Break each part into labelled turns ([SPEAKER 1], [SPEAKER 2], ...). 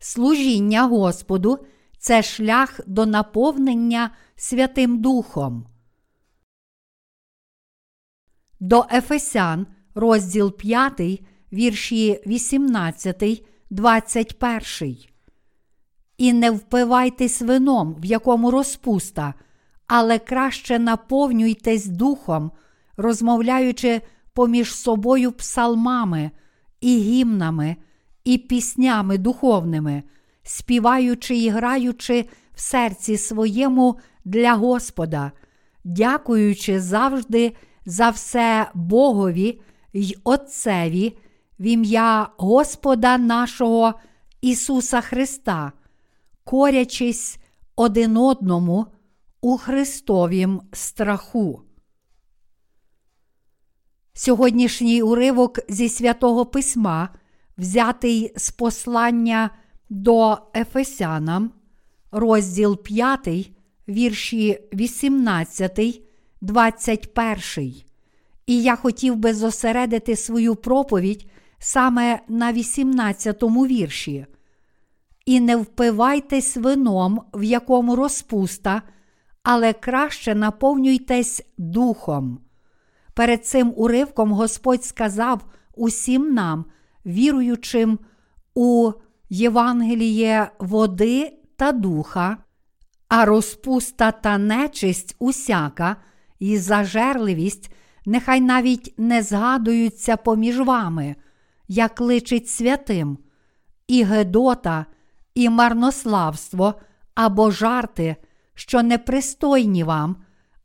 [SPEAKER 1] служіння Господу це шлях до наповнення Святим Духом. До Ефесян, розділ 5, вірші 18, 21. І не впивайтесь вином, в якому розпуста, але краще наповнюйтесь духом, розмовляючи поміж собою псалмами, і гімнами, і піснями духовними, співаючи і граючи в серці своєму для Господа, дякуючи завжди за все Богові й Отцеві в ім'я Господа нашого Ісуса Христа, корячись один одному у Христовім страху. Сьогоднішній уривок зі святого Письма, взятий з послання до Ефесянам, розділ 5, вірші 18, 21. І я хотів би зосередити свою проповідь саме на 18 вірші. І не впивайтесь вином, в якому розпуста, але краще наповнюйтесь духом. Перед цим уривком Господь сказав усім нам, віруючим у Євангеліє води та духа, а розпуста та нечисть усяка і зажерливість нехай навіть не згадуються поміж вами, як личить святим, і Гедота, і марнославство або жарти, що непристойні вам,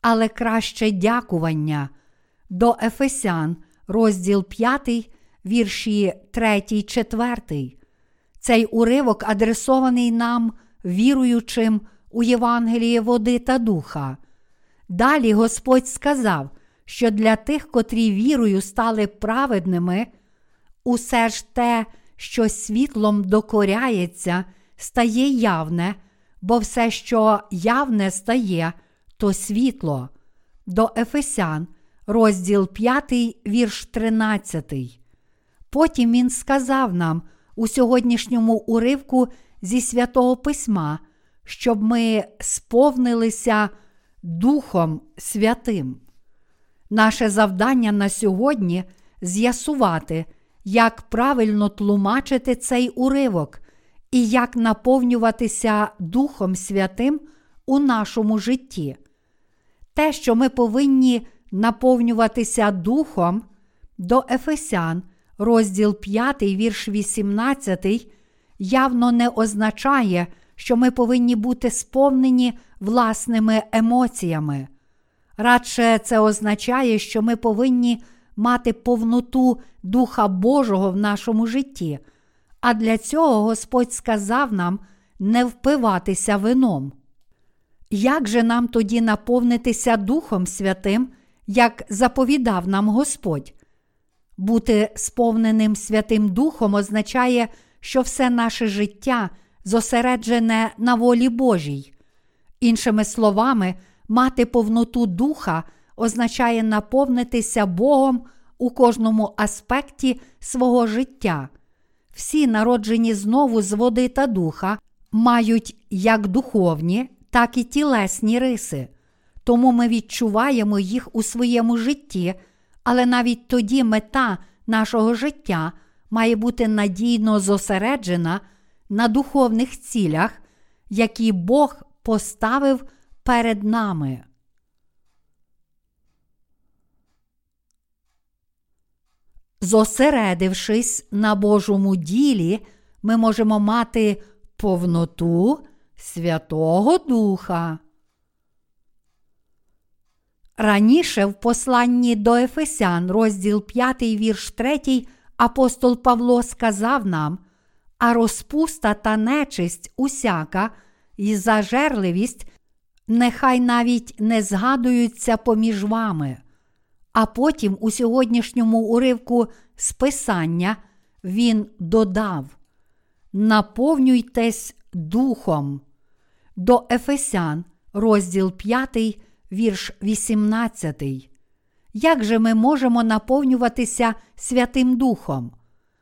[SPEAKER 1] але краще дякування. До Ефесян, розділ 5, вірші 3, 4. Цей уривок адресований нам, віруючим у Євангеліє води та духа. Далі Господь сказав, що для тих, котрі вірою стали праведними, усе ж те, що світлом докоряється, стає явне, бо все, що явне стає, то світло. До Ефесян, розділ 5, вірш 13. Потім він сказав нам у сьогоднішньому уривку зі святого Письма, щоб ми сповнилися Духом Святим. Наше завдання на сьогодні з'ясувати, як правильно тлумачити цей уривок і як наповнюватися Духом Святим у нашому житті. Те, що ми повинні наповнюватися Духом до Ефесян, розділ 5, вірш 18, явно не означає, що ми повинні бути сповнені власними емоціями. Радше це означає, що ми повинні мати повноту Духа Божого в нашому житті, а для цього Господь сказав нам не впиватися вином. Як же нам тоді наповнитися Духом Святим, як заповідав нам Господь? Бути сповненим Святим Духом означає, що все наше життя зосереджене на волі Божій. Іншими словами, мати повноту духа означає наповнитися Богом у кожному аспекті свого життя. Всі, народжені знову з води та духа, мають як духовні, так і тілесні риси. Тому ми відчуваємо їх у своєму житті, але навіть тоді мета нашого життя має бути надійно зосереджена на духовних цілях, які Бог поставив перед нами. Зосередившись на Божому ділі, ми можемо мати повноту Святого Духа. Раніше в посланні до Ефесян, розділ 5, вірш 3, апостол Павло сказав нам, а розпуста та нечисть усяка і зажерливість нехай навіть не згадуються поміж вами. А потім у сьогоднішньому уривку Списання він додав: Наповнюйтесь духом. До Ефесян, розділ 5, вірш 18. Як же ми можемо наповнюватися Святим Духом?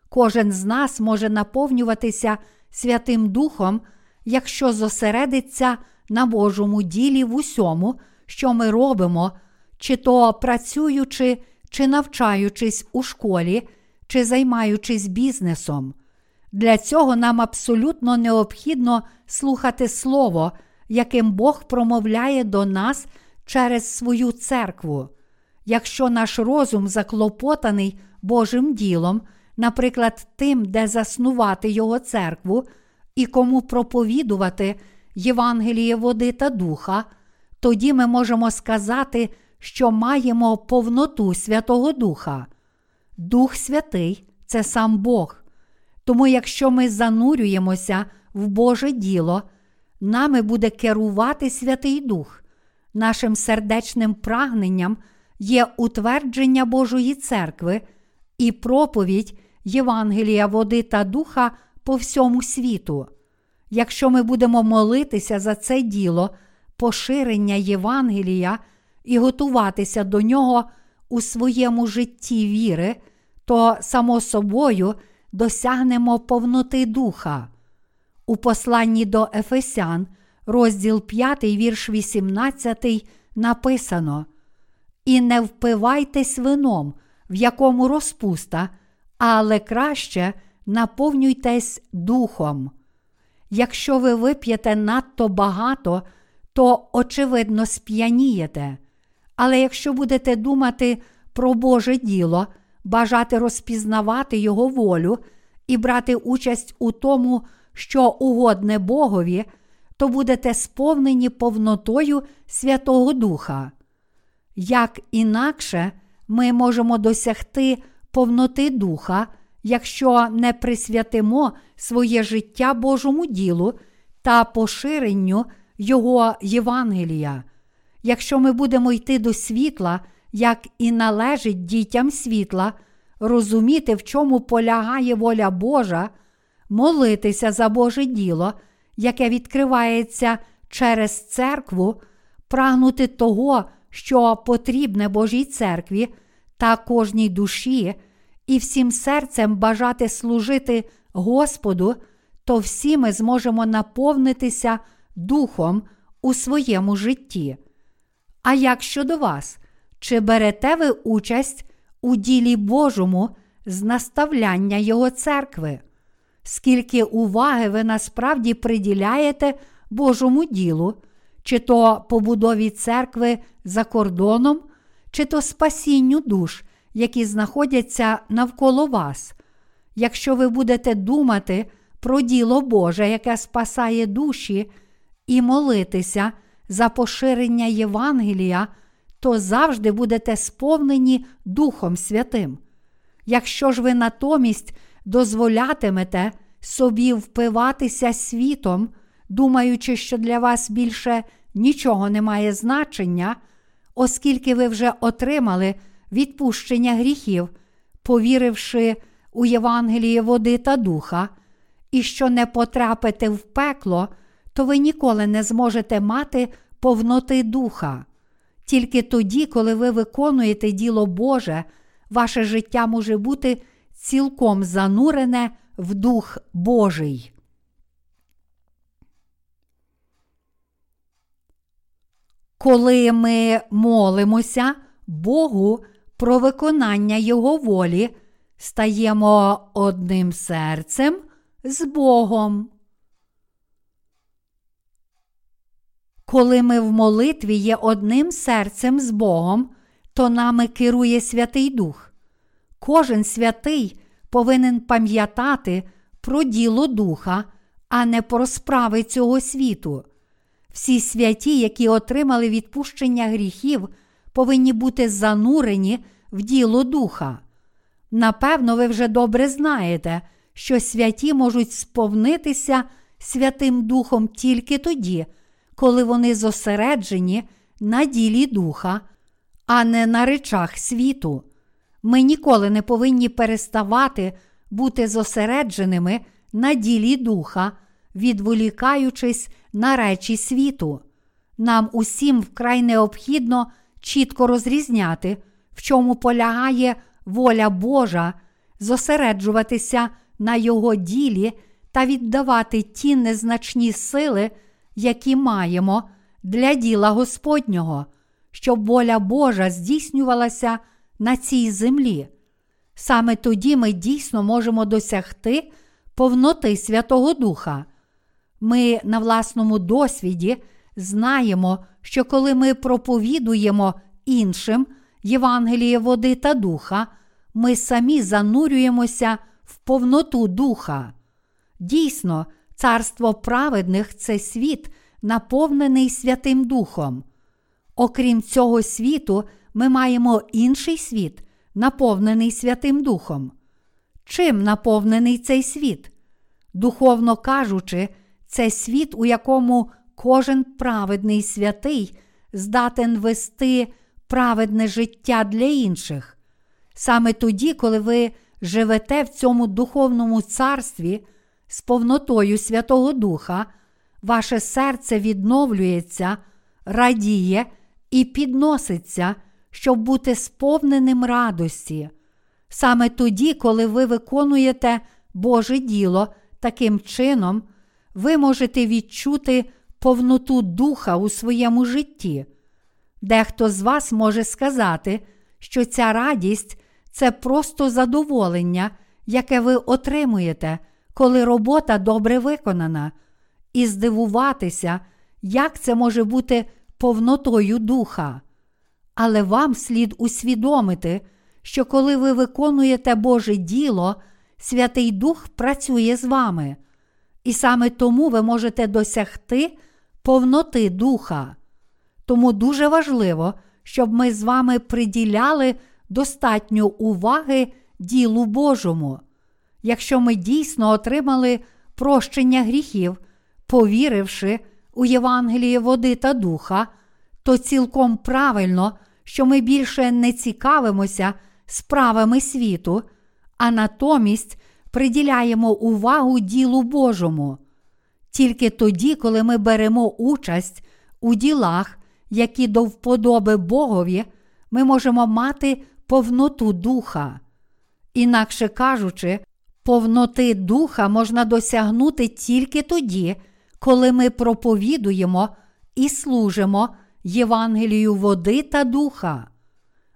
[SPEAKER 1] Кожен з нас може наповнюватися Святим Духом, якщо зосередиться на Божому ділі в усьому, що ми робимо, чи то працюючи, чи навчаючись у школі, чи займаючись бізнесом. Для цього нам абсолютно необхідно слухати Слово, яким Бог промовляє до нас через свою церкву. Якщо наш розум заклопотаний Божим ділом, наприклад, тим, де заснувати Його церкву і кому проповідувати Євангеліє води та духа, тоді ми можемо сказати, що маємо повноту Святого Духа. Дух Святий це сам Бог. Тому, якщо ми занурюємося в Боже діло, нами буде керувати Святий Дух, нашим сердечним прагненням є утвердження Божої церкви і проповідь Євангелія, води та духа по всьому світу. Якщо ми будемо молитися за це діло, поширення Євангелія і готуватися до нього у своєму житті віри, то, само собою, досягнемо повноти духа. У посланні до Ефесян, розділ 5, вірш 18, написано: І не впивайтесь вином, в якому розпуста, але краще наповнюйтесь духом. Якщо ви вип'єте надто багато, то, очевидно, сп'янієте. Але якщо будете думати про Боже діло, бажати розпізнавати Його волю і брати участь у тому, що угодне Богові, то будете сповнені повнотою Святого Духа. Як інакше ми можемо досягти повноти Духа, якщо не присвятимо своє життя Божому ділу та поширенню Його Євангелія. Якщо ми будемо йти до світла, як і належить дітям світла, розуміти, в чому полягає воля Божа, молитися за Боже діло, яке відкривається через церкву, прагнути того, що потрібне Божій церкві та кожній душі, і всім серцем бажати служити Господу, то всі ми зможемо наповнитися Духом у своєму житті. А як щодо вас, чи берете ви участь у ділі Божому з наставляння Його церкви? Скільки уваги ви насправді приділяєте Божому ділу, чи то побудові церкви за кордоном, чи то спасінню душ, які знаходяться навколо вас? Якщо ви будете думати про діло Боже, яке спасає душі, і молитися за поширення Євангелія, то завжди будете сповнені Духом Святим. Якщо ж ви натомість дозволятимете собі впиватися світом, думаючи, що для вас більше нічого не має значення, оскільки ви вже отримали відпущення гріхів, повіривши у Євангеліє води та духа, і що не потрапите в пекло, то ви ніколи не зможете мати повноти духа. Тільки тоді, коли ви виконуєте діло Боже, ваше життя може бути цілком занурене в Дух Божий. Коли ми молимося Богу про виконання Його волі, стаємо одним серцем з Богом. Коли ми в молитві є одним серцем з Богом, то нами керує Святий Дух. Кожен святий повинен пам'ятати про діло Духа, а не про справи цього світу. Всі святі, які отримали відпущення гріхів, повинні бути занурені в діло Духа. Напевно, ви вже добре знаєте, що святі можуть сповнитися Святим Духом тільки тоді, коли вони зосереджені на ділі духа, а не на речах світу. Ми ніколи не повинні переставати бути зосередженими на ділі духа, відволікаючись на речі світу. Нам усім вкрай необхідно чітко розрізняти, в чому полягає воля Божа, зосереджуватися на його ділі та віддавати ті незначні сили, які маємо для діла Господнього, щоб воля Божа здійснювалася на цій землі. Саме тоді ми дійсно можемо досягти повноти Святого Духа. Ми на власному досвіді знаємо, що коли ми проповідуємо іншим Євангеліє води та духа, ми самі занурюємося в повноту духа. Дійсно, царство праведних це світ, наповнений Святим Духом. Окрім цього світу, ми маємо інший світ, наповнений Святим Духом. Чим наповнений цей світ? Духовно кажучи, це світ, у якому кожен праведний святий здатен вести праведне життя для інших. Саме тоді, коли ви живете в цьому духовному царстві з повнотою Святого Духа, ваше серце відновлюється, радіє і підноситься, щоб бути сповненим радості. Саме тоді, коли ви виконуєте Боже діло таким чином, ви можете відчути повноту духа у своєму житті. Дехто з вас може сказати, що ця радість це просто задоволення, яке ви отримуєте, коли робота добре виконана, і здивуватися, як це може бути повнотою духа. Але вам слід усвідомити, що коли ви виконуєте Боже діло, Святий Дух працює з вами, і саме тому ви можете досягти повноти духа. Тому дуже важливо, щоб ми з вами приділяли достатньо уваги ділу Божому. Якщо ми дійсно отримали прощення гріхів, повіривши у Євангеліє води та духа, то цілком правильно, що ми більше не цікавимося справами світу, а натомість приділяємо увагу ділу Божому. Тільки тоді, коли ми беремо участь у ділах, які до вподоби Богові, ми можемо мати повноту духа. Інакше кажучи, повноти духа можна досягнути тільки тоді, коли ми проповідуємо і служимо Євангелію води та духа.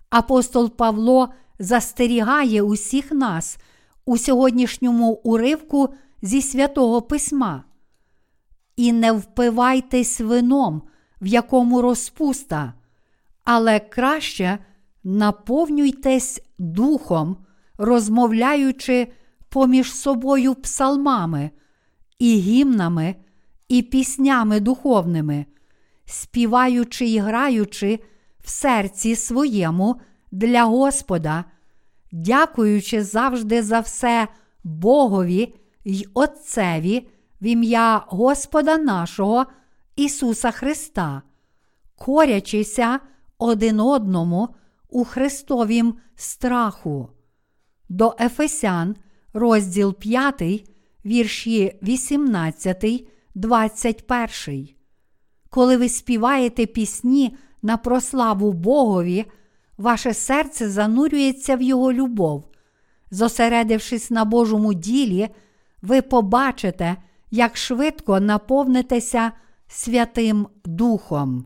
[SPEAKER 1] Апостол Павло застерігає усіх нас у сьогоднішньому уривку зі святого Письма. І не впивайтесь вином, в якому розпуста, але краще наповнюйтесь духом, розмовляючи поміж собою псалмами, і гімнами, і піснями духовними, співаючи і граючи в серці своєму для Господа, дякуючи завжди за все Богові й Отцеві в ім'я Господа нашого Ісуса Христа, корячися один одному у Христовім страху. До Ефесян, розділ 5, вірші 18, 21. Коли ви співаєте пісні на прославу Богові, ваше серце занурюється в Його любов. Зосередившись на Божому ділі, ви побачите, як швидко наповнитеся Святим Духом.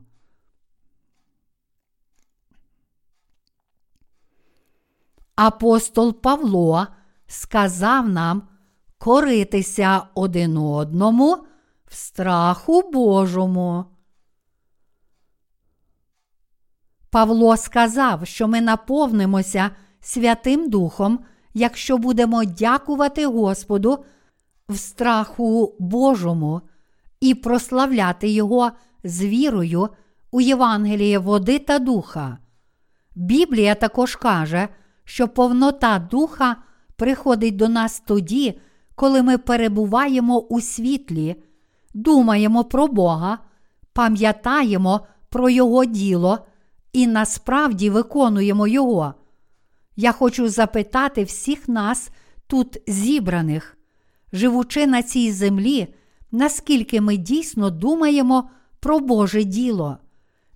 [SPEAKER 1] Апостол Павло сказав нам коритися один одному в страху Божому. Павло сказав, що ми наповнимося Святим Духом, якщо будемо дякувати Господу в страху Божому і прославляти Його з вірою у Євангеліє води та духа. Біблія також каже, що повнота духа приходить до нас тоді, коли ми перебуваємо у світлі, думаємо про Бога, пам'ятаємо про Його діло і насправді виконуємо Його. Я хочу запитати всіх нас тут зібраних, живучи на цій землі, наскільки ми дійсно думаємо про Боже діло,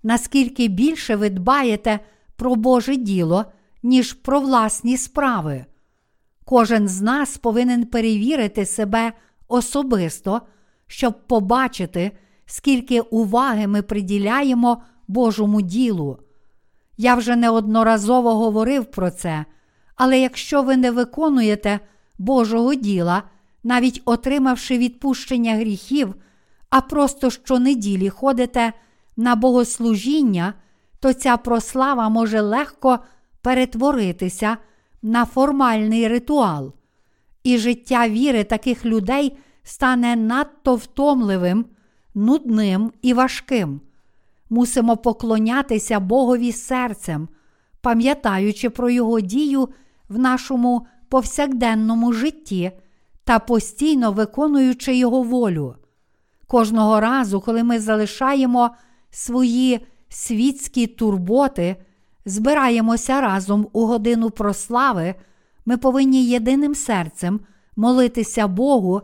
[SPEAKER 1] наскільки більше ви дбаєте про Боже діло, ніж про власні справи. Кожен з нас повинен перевірити себе особисто, щоб побачити, скільки уваги ми приділяємо Божому ділу. Я вже неодноразово говорив про це, але якщо ви не виконуєте Божого діла, навіть отримавши відпущення гріхів, а просто щонеділі ходите на богослужіння, то ця прослава може легко перетворитися на формальний ритуал, і життя віри таких людей стане надто втомливим, нудним і важким. Мусимо поклонятися Богові серцем, пам'ятаючи про Його дію в нашому повсякденному житті та постійно виконуючи Його волю. Кожного разу, коли ми залишаємо свої світські турботи, збираємося разом у годину прослави, ми повинні єдиним серцем молитися Богу,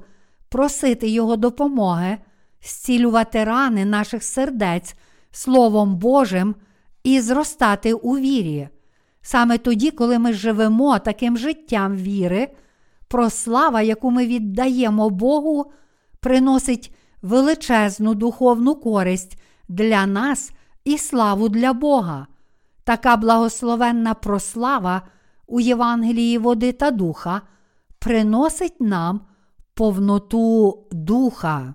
[SPEAKER 1] просити Його допомоги, зцілювати рани наших сердець Словом Божим і зростати у вірі. Саме тоді, коли ми живемо таким життям віри, прослава, яку ми віддаємо Богу, приносить величезну духовну користь для нас і славу для Бога. Така благословенна прослава у Євангелії води та духа приносить нам повноту духа.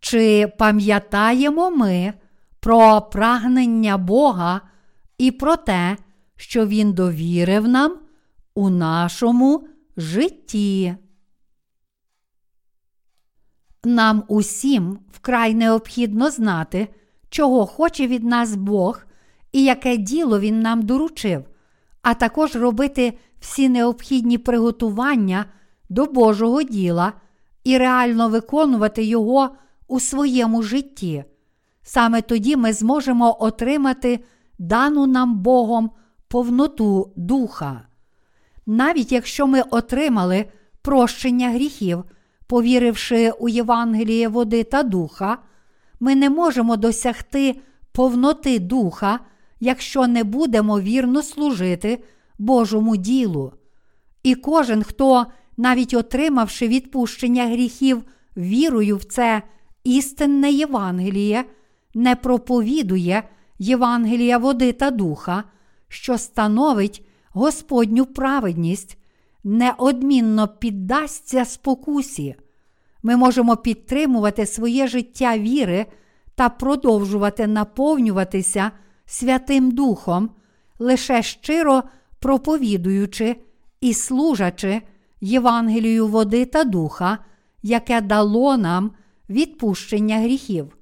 [SPEAKER 1] Чи пам'ятаємо ми про прагнення Бога і про те, що Він довірив нам у нашому житті? Нам усім вкрай необхідно знати, чого хоче від нас Бог і яке діло Він нам доручив, а також робити всі необхідні приготування до Божого діла і реально виконувати його у своєму житті. Саме тоді ми зможемо отримати дану нам Богом повноту духа. Навіть якщо ми отримали прощення гріхів, повіривши у Євангеліє води та духа, ми не можемо досягти повноти духа, якщо не будемо вірно служити Божому ділу. І кожен, хто, навіть отримавши відпущення гріхів, вірою в це істинне Євангеліє, не проповідує Євангелія води та духа, що становить Господню праведність, неодмінно піддасться спокусі. Ми можемо підтримувати своє життя віри та продовжувати наповнюватися Святим Духом, лише щиро проповідуючи і служачи Євангелію води та духа, яке дало нам відпущення гріхів.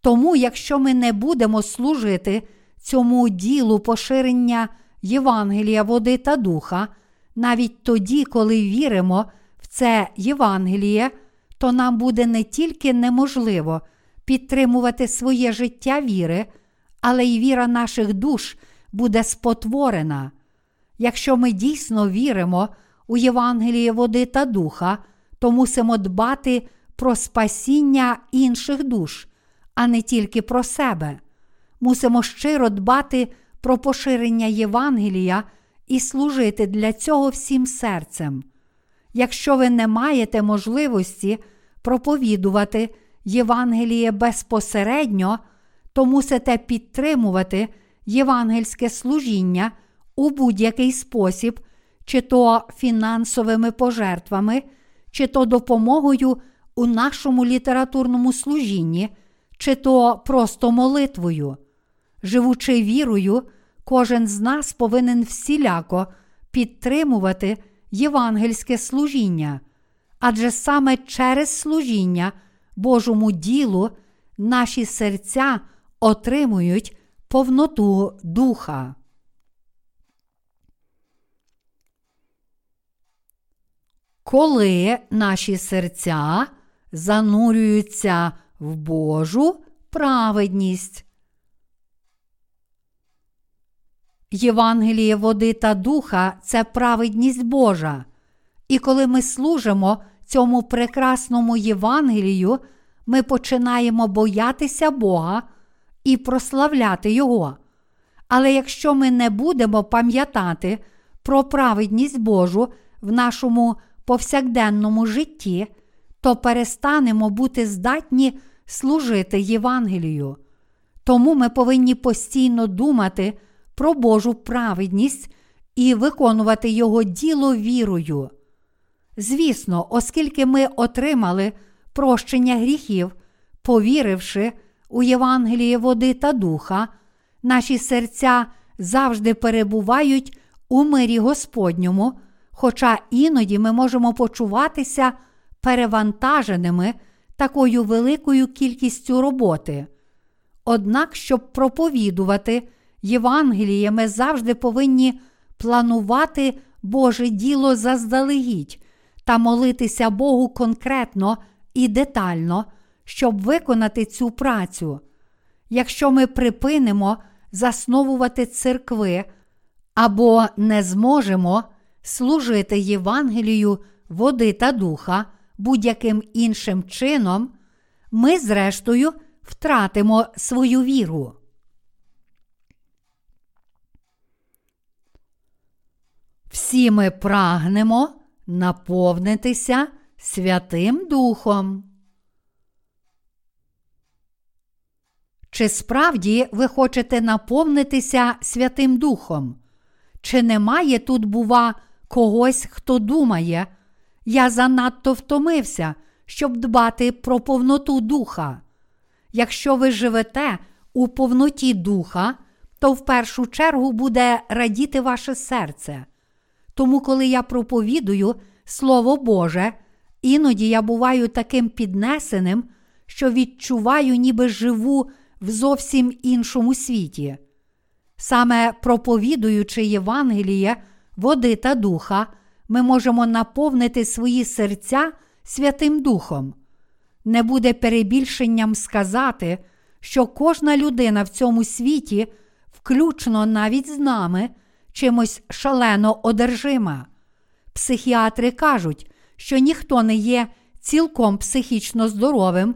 [SPEAKER 1] Тому, якщо ми не будемо служити цьому ділу поширення Євангелія води та духа, навіть тоді, коли віримо в це Євангеліє, то нам буде не тільки неможливо підтримувати своє життя віри, але й віра наших душ буде спотворена. Якщо ми дійсно віримо у Євангеліє води та духа, то мусимо дбати про спасіння інших душ, а не тільки про себе. Мусимо щиро дбати про поширення Євангелія і служити для цього всім серцем. Якщо ви не маєте можливості проповідувати Євангеліє безпосередньо, то мусите підтримувати євангельське служіння у будь-який спосіб, чи то фінансовими пожертвами, чи то допомогою у нашому літературному служінні, чи то просто молитвою. Живучи вірою, кожен з нас повинен всіляко підтримувати євангельське служіння, адже саме через служіння Божому ділу наші серця отримують повноту духа. Коли наші серця занурюються в Божу праведність. Євангеліє води та духа це праведність Божа. І коли ми служимо цьому прекрасному Євангелію, ми починаємо боятися Бога і прославляти Його. Але якщо ми не будемо пам'ятати про праведність Божу в нашому повсякденному житті, то перестанемо бути здатні служити Євангелію. Тому ми повинні постійно думати про Божу праведність і виконувати Його діло вірою. Звісно, оскільки ми отримали прощення гріхів, повіривши у Євангеліє води та духа, наші серця завжди перебувають у мирі Господньому, хоча іноді ми можемо почуватися перевантаженими такою великою кількістю роботи. Однак, щоб проповідувати Євангеліє, ми завжди повинні планувати Боже діло заздалегідь та молитися Богу конкретно і детально, щоб виконати цю працю. Якщо ми припинимо засновувати церкви або не зможемо служити Євангелію води та духа будь-яким іншим чином, ми, зрештою, втратимо свою віру. Всі ми прагнемо наповнитися Святим Духом. Чи справді ви хочете наповнитися Святим Духом? Чи немає тут, бува, когось, хто думає, я занадто втомився, щоб дбати про повноту духа? Якщо ви живете у повноті духа, то в першу чергу буде радіти ваше серце. Тому, коли я проповідую Слово Боже, іноді я буваю таким піднесеним, що відчуваю, ніби живу в зовсім іншому світі. Саме проповідуючи Євангеліє, води та духа, ми можемо наповнити свої серця Святим Духом. Не буде перебільшенням сказати, що кожна людина в цьому світі, включно навіть з нами, чимось шалено одержима. Психіатри кажуть, що ніхто не є цілком психічно здоровим,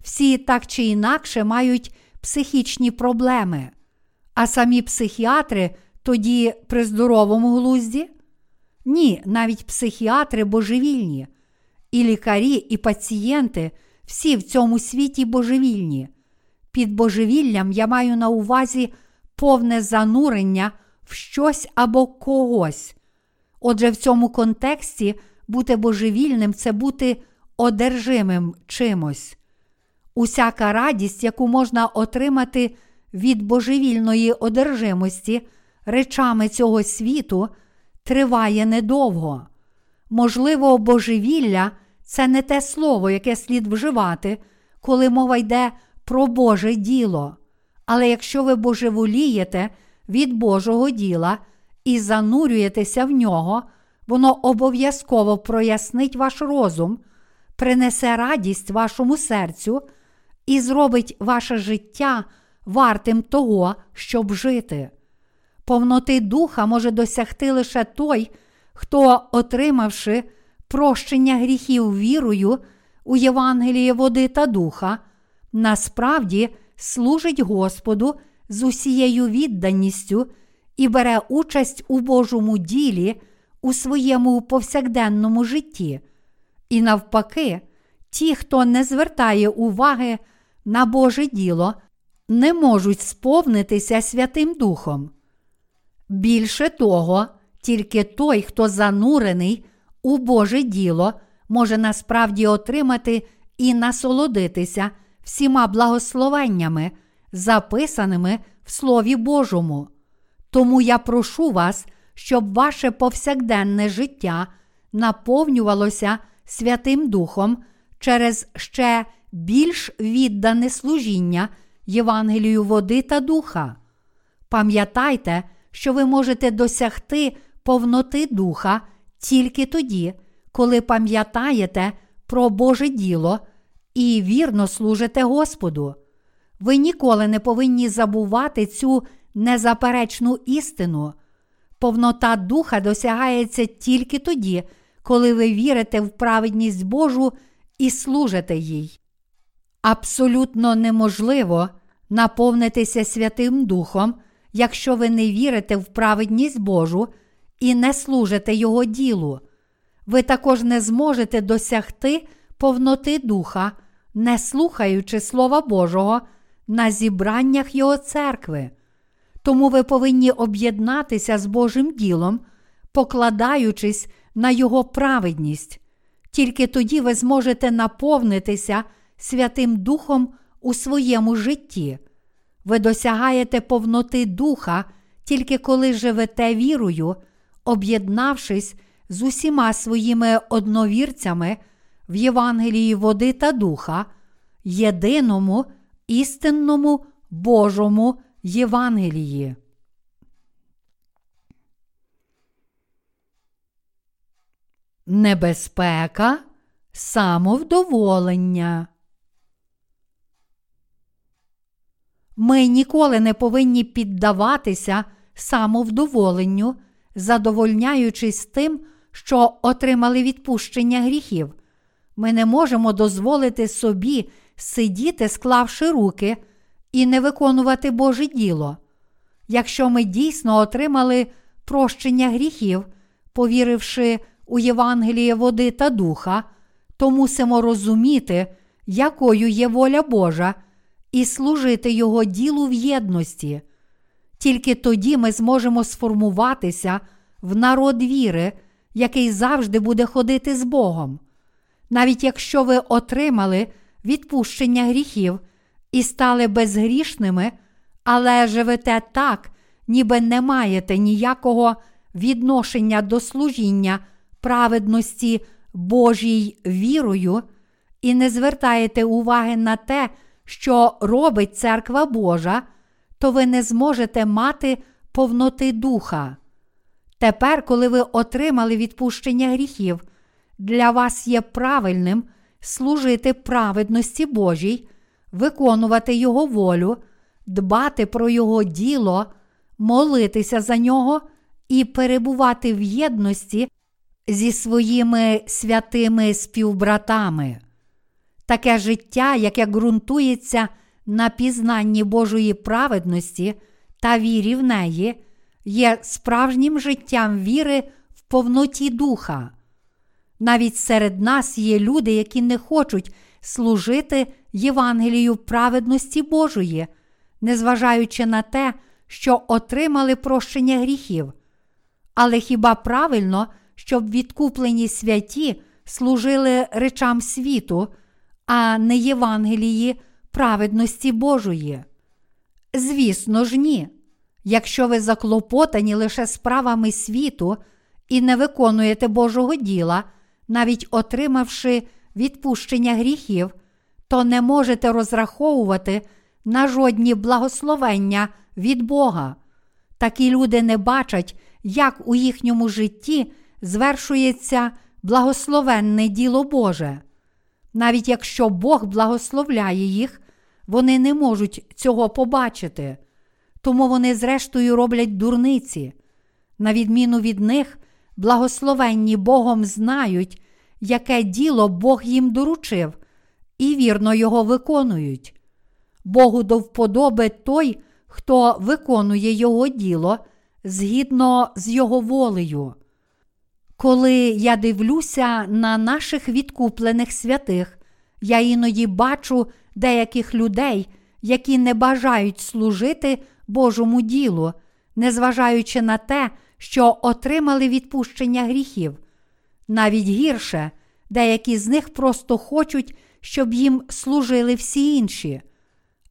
[SPEAKER 1] всі так чи інакше мають психічні проблеми. А самі психіатри тоді при здоровому глузді? Ні, навіть психіатри божевільні. І лікарі, і пацієнти всі в цьому світі божевільні. Під божевіллям я маю на увазі повне занурення в щось або когось. Отже, в цьому контексті бути божевільним це бути одержимим чимось. Усяка радість, яку можна отримати від божевільної одержимості речами цього світу, триває недовго. Можливо, божевілля це не те слово, яке слід вживати, коли мова йде про Боже діло. Але якщо ви божеволієте від Божого діла і занурюєтеся в нього, воно обов'язково прояснить ваш розум, принесе радість вашому серцю і зробить ваше життя вартим того, щоб жити. Повноти духа може досягти лише той, хто, отримавши прощення гріхів вірою у Євангеліє води та духа, насправді служить Господу з усією відданістю і бере участь у Божому ділі у своєму повсякденному житті. І навпаки, ті, хто не звертає уваги на Боже діло, не можуть сповнитися Святим Духом. Більше того, тільки той, хто занурений у Боже діло, може насправді отримати і насолодитися всіма благословеннями, записаними в Слові Божому. Тому я прошу вас, щоб ваше повсякденне життя наповнювалося Святим Духом через ще більш віддане служіння Євангелію води та духа. Пам'ятайте, що ви можете досягти повноти духа тільки тоді, коли пам'ятаєте про Боже діло і вірно служите Господу. Ви ніколи не повинні забувати цю незаперечну істину. Повнота духа досягається тільки тоді, коли ви вірите в праведність Божу і служите їй. Абсолютно неможливо наповнитися Святим Духом, якщо ви не вірите в праведність Божу і не служите Його ділу. Ви також не зможете досягти повноти духа, не слухаючи Слова Божого на зібраннях Його церкви. Тому ви повинні об'єднатися з Божим ділом, покладаючись на Його праведність. Тільки тоді ви зможете наповнитися Святим Духом у своєму житті. Ви досягаєте повноти духа, тільки коли живете вірою, об'єднавшись з усіма своїми одновірцями в Євангелії води та духа, єдиному істинному Божому Євангелії. Небезпека самовдоволення. Ми ніколи не повинні піддаватися самовдоволенню, задовольняючись тим, що отримали відпущення гріхів. Ми не можемо дозволити собі сидіти, склавши руки, і не виконувати Боже діло. Якщо ми дійсно отримали прощення гріхів, повіривши у Євангеліє води та духа, то мусимо розуміти, якою є воля Божа, і служити Його ділу в єдності. Тільки тоді ми зможемо сформуватися в народ віри, який завжди буде ходити з Богом. Навіть якщо ви отримали відпущення гріхів і стали безгрішними, але живете так, ніби не маєте ніякого відношення до служіння праведності Божій вірою, і не звертаєте уваги на те, що робить церква Божа, то ви не зможете мати повноти духа. Тепер, коли ви отримали відпущення гріхів, для вас є правильним служити праведності Божій, виконувати Його волю, дбати про Його діло, молитися за нього і перебувати в єдності зі своїми святими співбратами. Таке життя, яке ґрунтується на пізнанні Божої праведності та вірі в неї, є справжнім життям віри в повноті духа. Навіть серед нас є люди, які не хочуть служити Євангелію праведності Божої, незважаючи на те, що отримали прощення гріхів. Але хіба правильно, щоб відкуплені святі служили речам світу, а не Євангелії праведності Божої? Звісно ж, ні. Якщо ви заклопотані лише справами світу і не виконуєте Божого діла, навіть отримавши відпущення гріхів, то не можете розраховувати на жодні благословення від Бога. Такі люди не бачать, як у їхньому житті звершується благословенне діло Боже. Навіть якщо Бог благословляє їх, вони не можуть цього побачити, тому вони, зрештою, роблять дурниці. На відміну від них, благословенні Богом знають, яке діло Бог їм доручив, і вірно його виконують. Богу до вподоби той, хто виконує Його діло згідно з Його волею. Коли я дивлюся на наших відкуплених святих, я іноді бачу деяких людей, які не бажають служити Божому ділу, незважаючи на те, що отримали відпущення гріхів. Навіть гірше, деякі з них просто хочуть, щоб їм служили всі інші.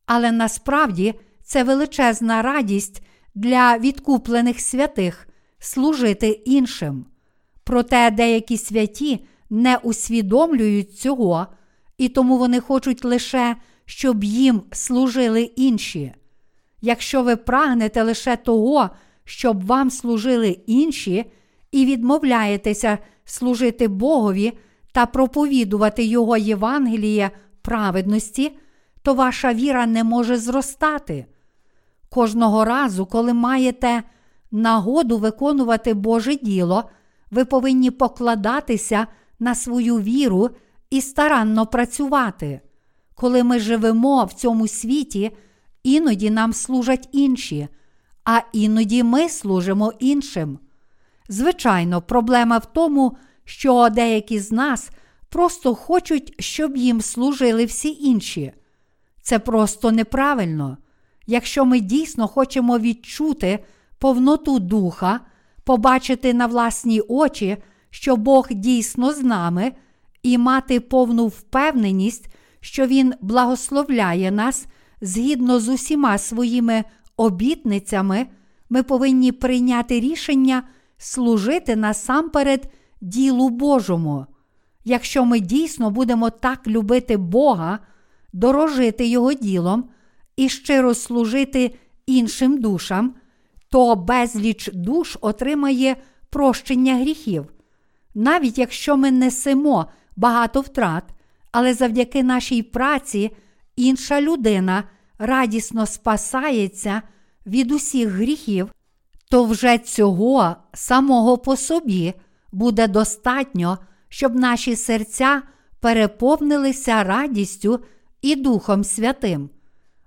[SPEAKER 1] Але насправді це величезна радість для відкуплених святих служити іншим. Проте деякі святі не усвідомлюють цього, і тому вони хочуть лише, щоб їм служили інші. Якщо ви прагнете лише того, щоб вам служили інші, і відмовляєтеся служити Богові та проповідувати Його Євангеліє праведності, то ваша віра не може зростати. Кожного разу, коли маєте нагоду виконувати Боже діло, ви повинні покладатися на свою віру і старанно працювати. Коли ми живемо в цьому світі, іноді нам служать інші, а іноді ми служимо іншим. Звичайно, проблема в тому, що деякі з нас просто хочуть, щоб їм служили всі інші. Це просто неправильно. Якщо ми дійсно хочемо відчути повноту духа, побачити на власні очі, що Бог дійсно з нами, і мати повну впевненість, що Він благословляє нас згідно з усіма своїми обітницями, ми повинні прийняти рішення служити насамперед ділу Божому. Якщо ми дійсно будемо так любити Бога, дорожити Його ділом і щиро служити іншим душам, то безліч душ отримає прощення гріхів. Навіть якщо ми несемо багато втрат, але завдяки нашій праці інша людина радісно спасається від усіх гріхів, то вже цього самого по собі буде достатньо, щоб наші серця переповнилися радістю і Духом Святим.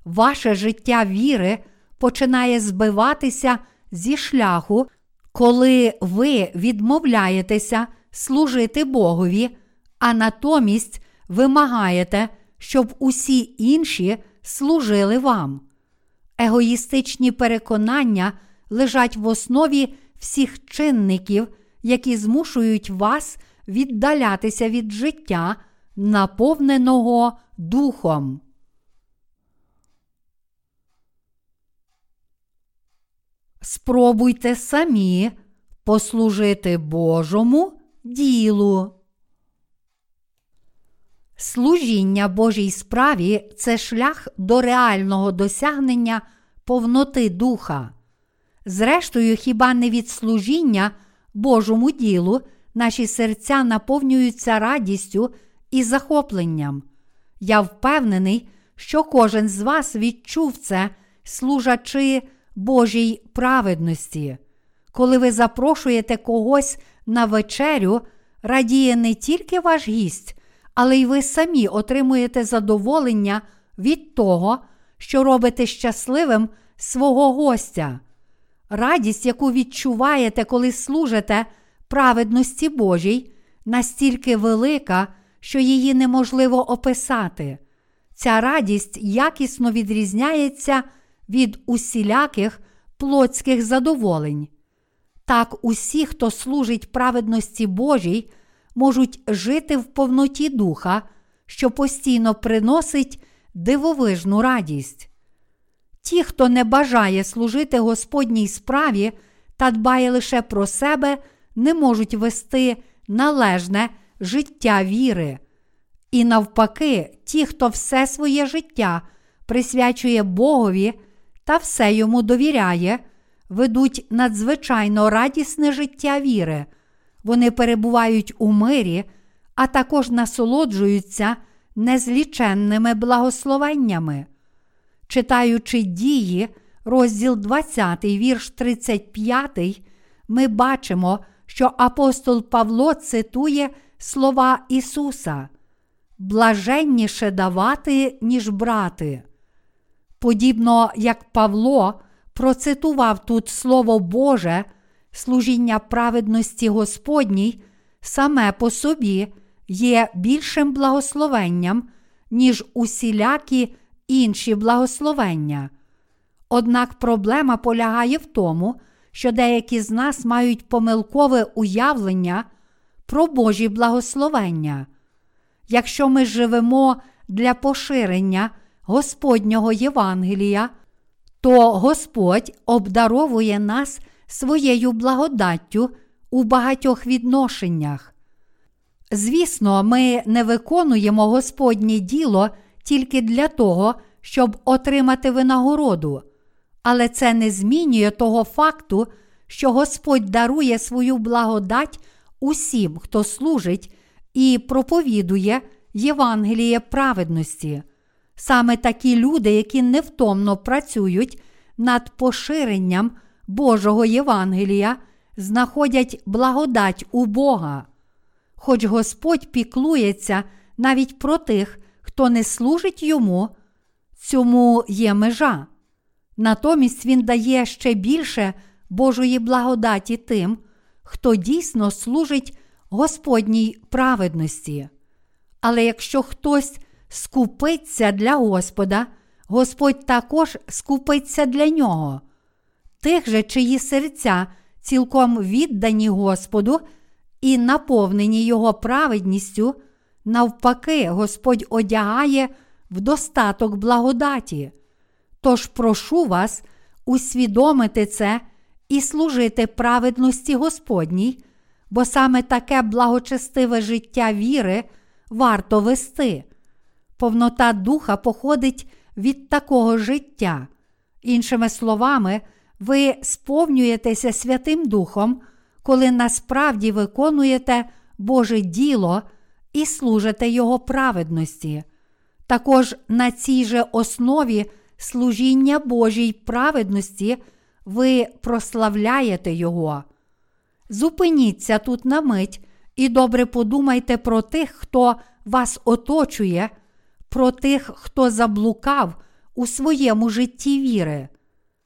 [SPEAKER 1] Ваше життя віри починає збиватися зі шляху, коли ви відмовляєтеся служити Богові, а натомість вимагаєте, щоб усі інші служили вам. Егоїстичні переконання лежать в основі всіх чинників, які змушують вас віддалятися від життя, наповненого духом. Спробуйте самі послужити Божому ділу. Служіння Божій справі це шлях до реального досягнення повноти духа. Зрештою, хіба не від служіння Божому ділу наші серця наповнюються радістю і захопленням. Я впевнений, що кожен з вас відчув це, служачи Божій праведності. Коли ви запрошуєте когось на вечерю, радіє не тільки ваш гість, але й ви самі отримуєте задоволення від того, що робите щасливим свого гостя. Радість, яку відчуваєте, коли служите праведності Божій, настільки велика, що її неможливо описати. Ця радість якісно відрізняється від усіляких плотських задоволень. Так усі, хто служить праведності Божій, можуть жити в повноті духа, що постійно приносить дивовижну радість. Ті, хто не бажає служити Господній справі та дбає лише про себе, не можуть вести належне життя віри. І навпаки, ті, хто все своє життя присвячує Богові та все йому довіряє, ведуть надзвичайно радісне життя віри, вони перебувають у мирі, а також насолоджуються незліченними благословеннями. Читаючи дії, розділ 20, вірш 35, ми бачимо, що апостол Павло цитує слова Ісуса блаженніше давати, ніж брати. Подібно як Павло процитував тут Слово Боже, служіння праведності Господній саме по собі є більшим благословенням, ніж усілякі інші благословення. Однак проблема полягає в тому, що деякі з нас мають помилкове уявлення про Божі благословення. Якщо ми живемо для поширення Господнього Євангелія, то Господь обдаровує нас своєю благодаттю у багатьох відношеннях. Звісно, ми не виконуємо Господнє діло тільки для того, щоб отримати винагороду, але це не змінює того факту, що Господь дарує свою благодать усім, хто служить і проповідує Євангеліє праведності. Саме такі люди, які невтомно працюють над поширенням Божого Євангелія, знаходять благодать у Бога. Хоч Господь піклується навіть про тих, хто не служить йому, цьому є межа. Натомість Він дає ще більше Божої благодаті тим, хто дійсно служить Господній праведності. Але якщо хтось скупиться для Господа, Господь також скупиться для нього. Тих же, чиї серця цілком віддані Господу і наповнені Його праведністю, навпаки, Господь одягає в достаток благодаті. Тож прошу вас усвідомити це і служити праведності Господній, бо саме таке благочестиве життя віри варто вести. Повнота духа походить від такого життя. Іншими словами, ви сповнюєтеся Святим Духом, коли насправді виконуєте Боже діло і служите Його праведності. Також на цій же основі служіння Божій праведності ви прославляєте Його. Зупиніться тут на мить і добре подумайте про тих, хто вас оточує, про тих, хто заблукав у своєму житті віри.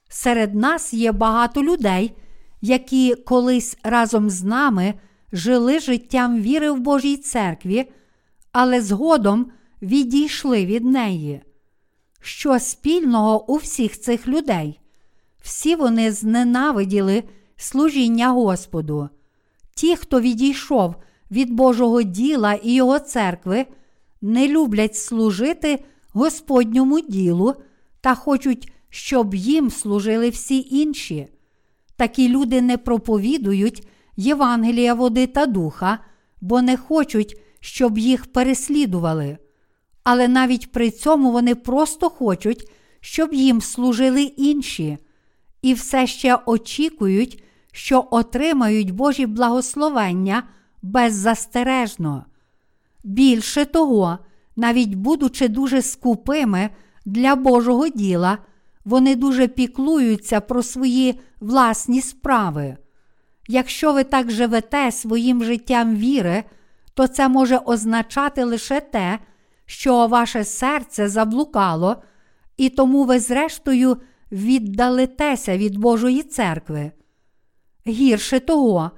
[SPEAKER 1] Серед нас є багато людей, які колись разом з нами жили життям віри в Божій церкві, але згодом відійшли від неї. Що спільного у всіх цих людей? Всі вони зненавиділи служіння Господу. Ті, хто відійшов від Божого діла і Його церкви, не люблять служити Господньому ділу та хочуть, щоб їм служили всі інші. Такі люди не проповідують Євангелія води та духа, бо не хочуть, щоб їх переслідували. Але навіть при цьому вони просто хочуть, щоб їм служили інші, і все ще очікують, що отримають Божі благословення беззастережно. Більше того, навіть будучи дуже скупими для Божого діла, вони дуже піклуються про свої власні справи. Якщо ви так живете своїм життям віри, то це може означати лише те, що ваше серце заблукало, і тому ви, зрештою, віддалитеся від Божої церкви. Гірше того,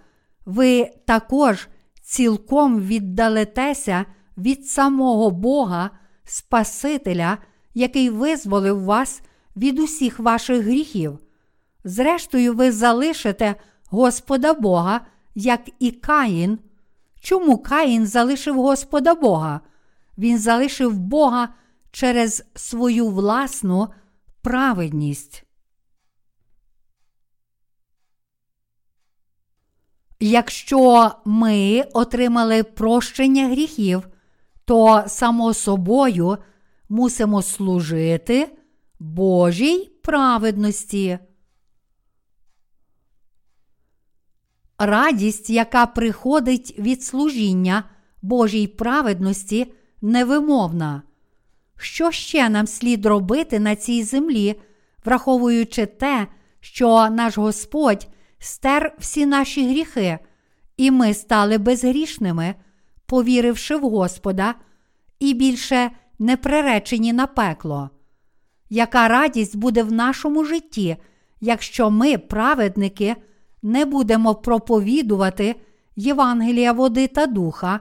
[SPEAKER 1] ви також цілком віддалитеся від самого Бога, Спасителя, який визволив вас від усіх ваших гріхів. Зрештою, ви залишите Господа Бога, як і Каїн. Чому Каїн залишив Господа Бога? Він залишив Бога через свою власну праведність. Якщо ми отримали прощення гріхів, то само собою мусимо служити Божій праведності. Радість, яка приходить від служіння Божій праведності, невимовна. Що ще нам слід робити на цій землі, враховуючи те, що наш Господь стер всі наші гріхи, і ми стали безгрішними, повіривши в Господа, і більше не приречені на пекло. Яка радість буде в нашому житті, якщо ми, праведники, не будемо проповідувати Євангелія води та духа,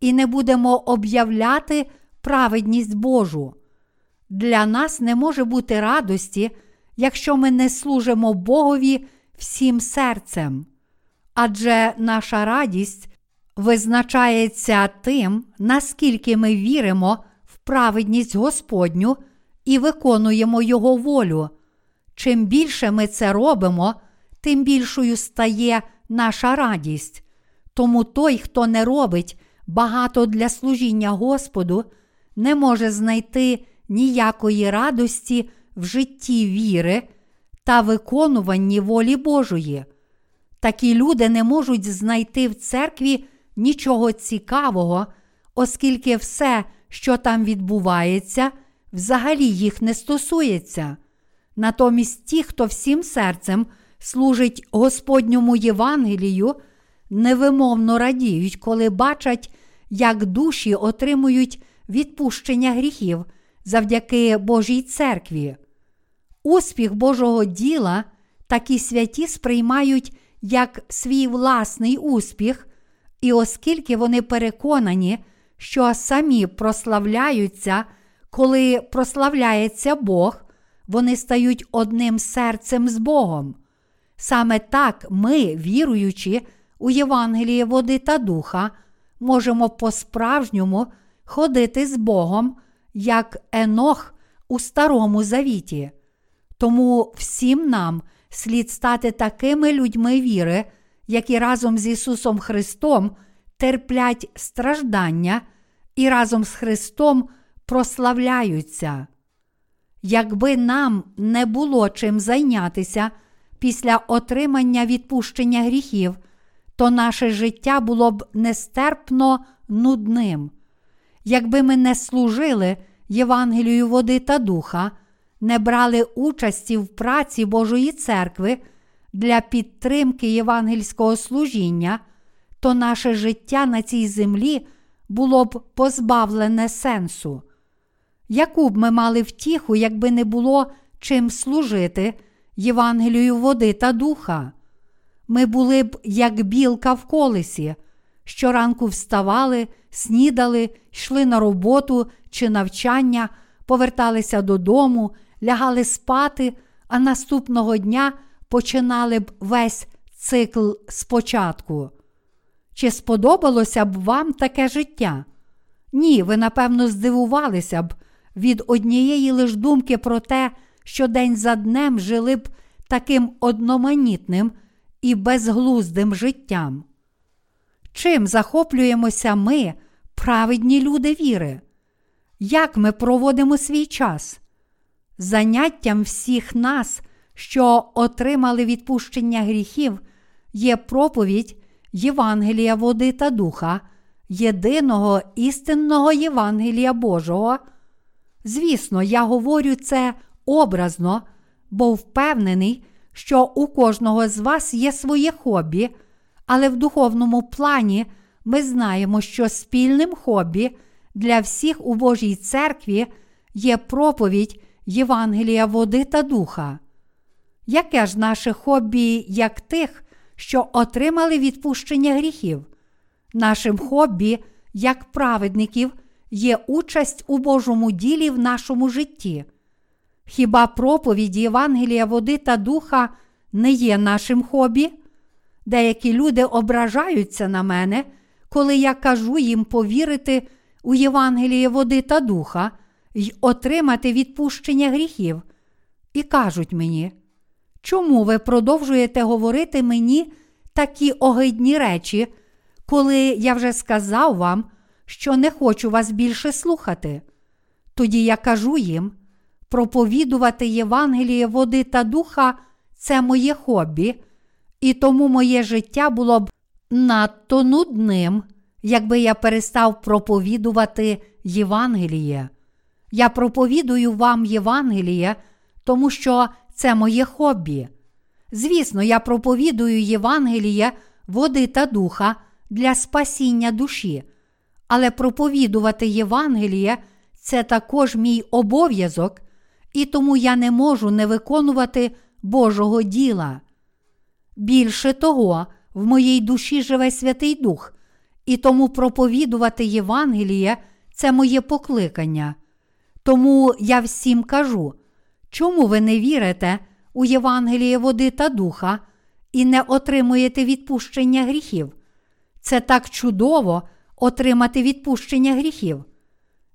[SPEAKER 1] і не будемо об'являти праведність Божу. Для нас не може бути радості, якщо ми не служимо Богові всім серцем. Адже наша радість визначається тим, наскільки ми віримо в праведність Господню і виконуємо Його волю. Чим більше ми це робимо, тим більшою стає наша радість. Тому той, хто не робить багато для служіння Господу, не може знайти ніякої радості в житті віри та виконуванні волі Божої. Такі люди не можуть знайти в церкві нічого цікавого, оскільки все, що там відбувається, взагалі їх не стосується. Натомість ті, хто всім серцем служить Господньому Євангелію, невимовно радіють, коли бачать, як душі отримують відпущення гріхів завдяки Божій церкві. Успіх Божого діла такі святі сприймають як свій власний успіх, і оскільки вони переконані, що самі прославляються, коли прославляється Бог, вони стають одним серцем з Богом. Саме так ми, віруючи у Євангеліє води та духа, можемо по-справжньому ходити з Богом, як Енох у Старому Завіті. Тому всім нам слід стати такими людьми віри, які разом з Ісусом Христом терплять страждання і разом з Христом прославляються. Якби нам не було чим зайнятися після отримання відпущення гріхів, то наше життя було б нестерпно нудним. Якби ми не служили Євангелію води та духа, не брали участі в праці Божої церкви для підтримки євангельського служіння, то наше життя на цій землі було б позбавлене сенсу. Яку б ми мали втіху, якби не було чим служити Євангелію води та духа? Ми були б, як білка в колесі, щоранку вставали, снідали, йшли на роботу чи навчання, поверталися додому, лягали спати, а наступного дня починали б весь цикл спочатку. Чи сподобалося б вам таке життя? Ні, ви, напевно, здивувалися б від однієї лиш думки про те, що день за днем жили б таким одноманітним і безглуздим життям. Чим захоплюємося ми, праведні люди віри? Як ми проводимо свій час? Заняттям всіх нас, що отримали відпущення гріхів, є проповідь Євангелія води та духа, єдиного істинного Євангелія Божого. Звісно, я говорю це образно, бо впевнений, що у кожного з вас є своє хобі, але в духовному плані ми знаємо, що спільним хобі для всіх у Божій церкві є проповідь Євангелія води та духа. Яке ж наше хобі, як тих, що отримали відпущення гріхів? Нашим хобі, як праведників, є участь у Божому ділі в нашому житті. Хіба проповідь Євангелія води та духа не є нашим хобі? Деякі люди ображаються на мене, коли я кажу їм повірити у Євангеліє води та духа й отримати відпущення гріхів, і кажуть мені, чому ви продовжуєте говорити мені такі огидні речі, коли я вже сказав вам, що не хочу вас більше слухати? Тоді я кажу їм, проповідувати Євангеліє води та духа це моє хобі, і тому моє життя було б надто нудним, якби я перестав проповідувати Євангеліє. Я проповідую вам Євангеліє, тому що це моє хобі. Звісно, я проповідую Євангеліє води та духа для спасіння душі, але проповідувати Євангеліє це також мій обов'язок, і тому я не можу не виконувати Божого діла. Більше того, в моїй душі живе Святий Дух, і тому проповідувати Євангеліє це моє покликання. Тому я всім кажу, чому ви не вірите у Євангеліє води та духа і не отримуєте відпущення гріхів? Це так чудово отримати відпущення гріхів.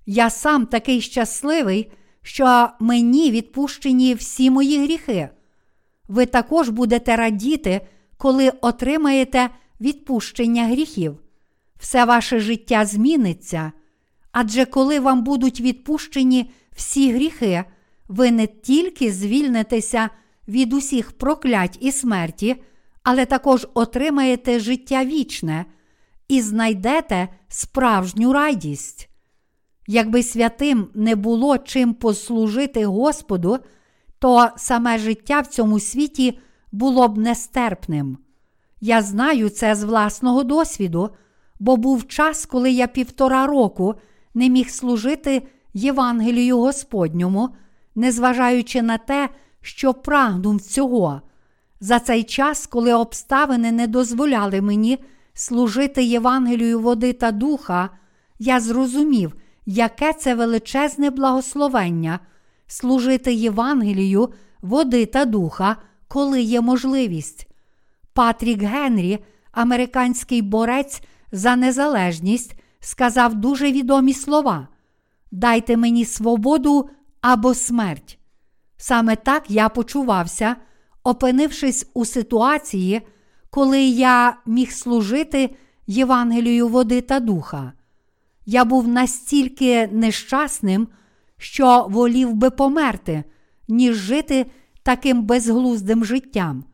[SPEAKER 1] Я сам такий щасливий, що мені відпущені всі мої гріхи. Ви також будете радіти, коли отримаєте відпущення гріхів. Все ваше життя зміниться. Адже коли вам будуть відпущені всі гріхи, ви не тільки звільнитеся від усіх проклять і смерті, але також отримаєте життя вічне і знайдете справжню радість. Якби святим не було чим послужити Господу, то саме життя в цьому світі було б нестерпним. Я знаю це з власного досвіду, бо був час, коли я півтора року не міг служити Євангелію Господньому, незважаючи на те, що прагнув цього. За цей час, коли обставини не дозволяли мені служити Євангелію води та духа, я зрозумів, яке це величезне благословення служити Євангелію води та духа, коли є можливість. Патрік Генрі, американський борець за незалежність, сказав дуже відомі слова: Дайте мені свободу або смерть. Саме так я почувався, опинившись у ситуації, коли я міг служити Євангелію води та духа. Я був настільки нещасним, що волів би померти, ніж жити таким безглуздим життям.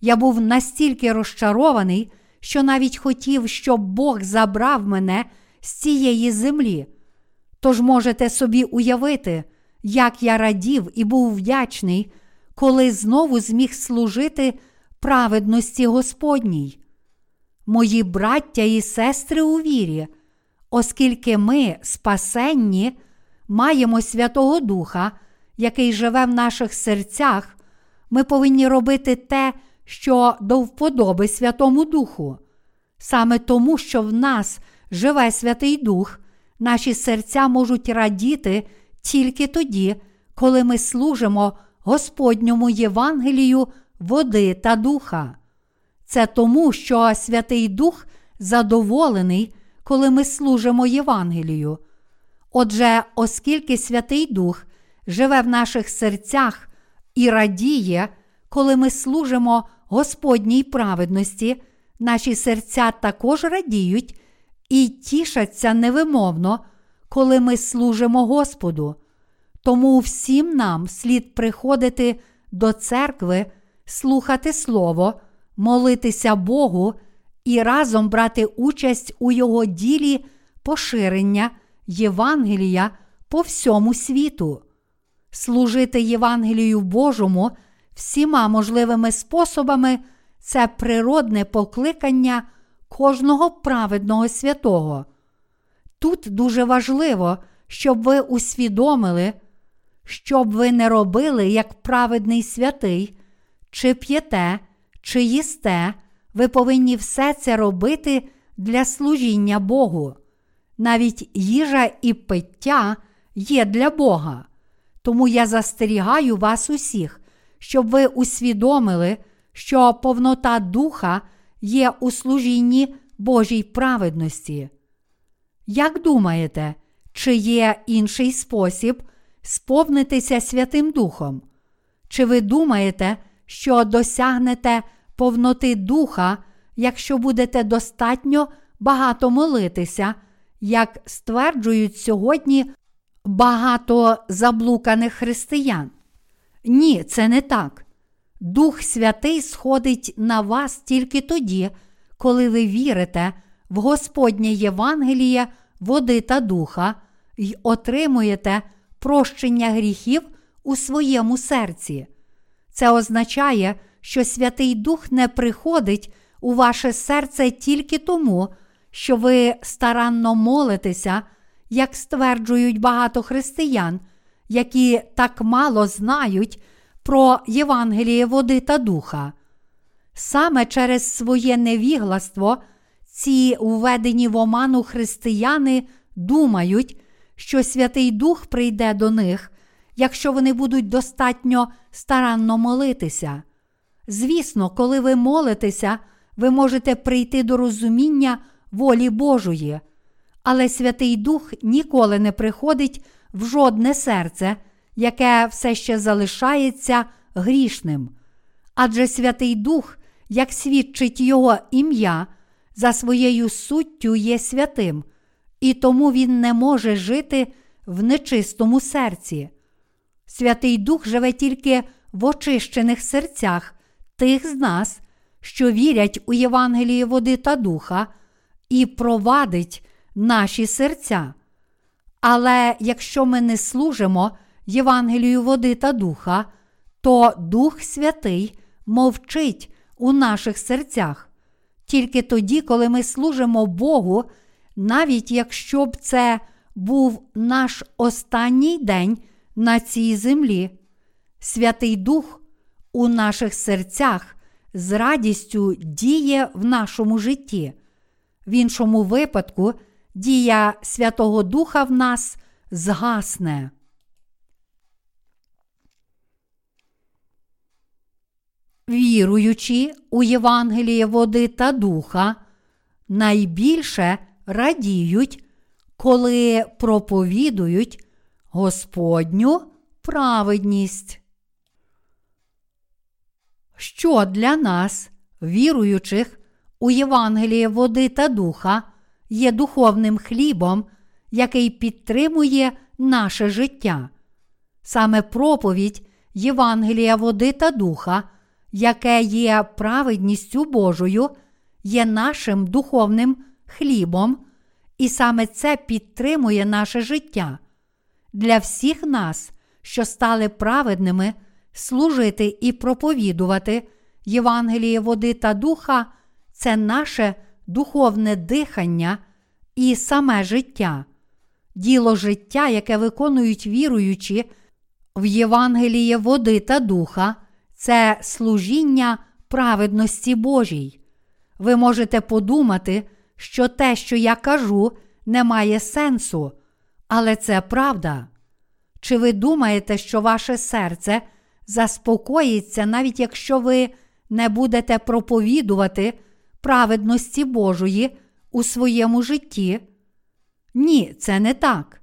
[SPEAKER 1] Я був настільки розчарований, що навіть хотів, щоб Бог забрав мене з цієї землі. Тож можете собі уявити, як я радів і був вдячний, коли знову зміг служити праведності Господній. Мої браття і сестри у вірі, оскільки ми, спасенні, маємо Святого Духа, який живе в наших серцях, ми повинні робити те, що до вподоби Святому Духу. Саме тому, що в нас живе Святий Дух, наші серця можуть радіти тільки тоді, коли ми служимо Господньому Євангелію води та духа. Це тому, що Святий Дух задоволений, коли ми служимо Євангелію. Отже, оскільки Святий Дух живе в наших серцях і радіє, коли ми служимо Господній праведності, наші серця також радіють і тішаться невимовно, коли ми служимо Господу. Тому всім нам слід приходити до церкви, слухати Слово, молитися Богу і разом брати участь у Його ділі поширення Євангелія по всьому світу, служити Євангелію Божому всіма можливими способами це природне покликання кожного праведного святого. Тут дуже важливо, щоб ви усвідомили, щоб ви не робили як праведний святий, чи п'єте, чи їсте, ви повинні все це робити для служіння Богу. Навіть їжа і пиття є для Бога. Тому я застерігаю вас усіх, щоб ви усвідомили, що повнота духа є у служінні Божій праведності. Як думаєте, чи є інший спосіб сповнитися Святим Духом? Чи ви думаєте, що досягнете повноти духа, якщо будете достатньо багато молитися, як стверджують сьогодні багато заблуканих християн? Ні, це не так. Дух Святий сходить на вас тільки тоді, коли ви вірите в Господнє Євангеліє, води та духа й отримуєте прощення гріхів у своєму серці. Це означає, що Святий Дух не приходить у ваше серце тільки тому, що ви старанно молитеся, як стверджують багато християн, які так мало знають про Євангеліє води та духа. Саме через своє невігластво ці введені в оману християни думають, що Святий Дух прийде до них, якщо вони будуть достатньо старанно молитися. Звісно, коли ви молитеся, ви можете прийти до розуміння волі Божої, але Святий Дух ніколи не приходить в жодне серце, яке все ще залишається грішним. Адже Святий Дух, як свідчить Його ім'я, за своєю суттю є святим, і тому Він не може жити в нечистому серці. Святий Дух живе тільки в очищених серцях тих з нас, що вірять у Євангеліє води та духа, і провадить наші серця. Але якщо ми не служимо Євангелію води та духа, то Дух Святий мовчить у наших серцях. Тільки тоді, коли ми служимо Богу, навіть якщо б це був наш останній день на цій землі, Святий Дух у наших серцях з радістю діє в нашому житті. В іншому випадку дія Святого Духа в нас згасне. Віруючи у Євангеліє води та духа, найбільше радіють, коли проповідують Господню праведність. Що для нас, віруючих у Євангеліє води та духа, є духовним хлібом, який підтримує наше життя. Саме проповідь Євангелія води та духа, яке є праведністю Божою, є нашим духовним хлібом, і саме це підтримує наше життя. Для всіх нас, що стали праведними, служити і проповідувати Євангеліє води та духа це наше духовне дихання і саме життя, діло життя, яке виконують віруючі в Євангеліє води та духа, це служіння праведності Божій. Ви можете подумати, що те, що я кажу, не має сенсу, але це правда. Чи ви думаєте, що ваше серце заспокоїться, навіть якщо ви не будете проповідувати праведності Божої у своєму житті? Ні, це не так.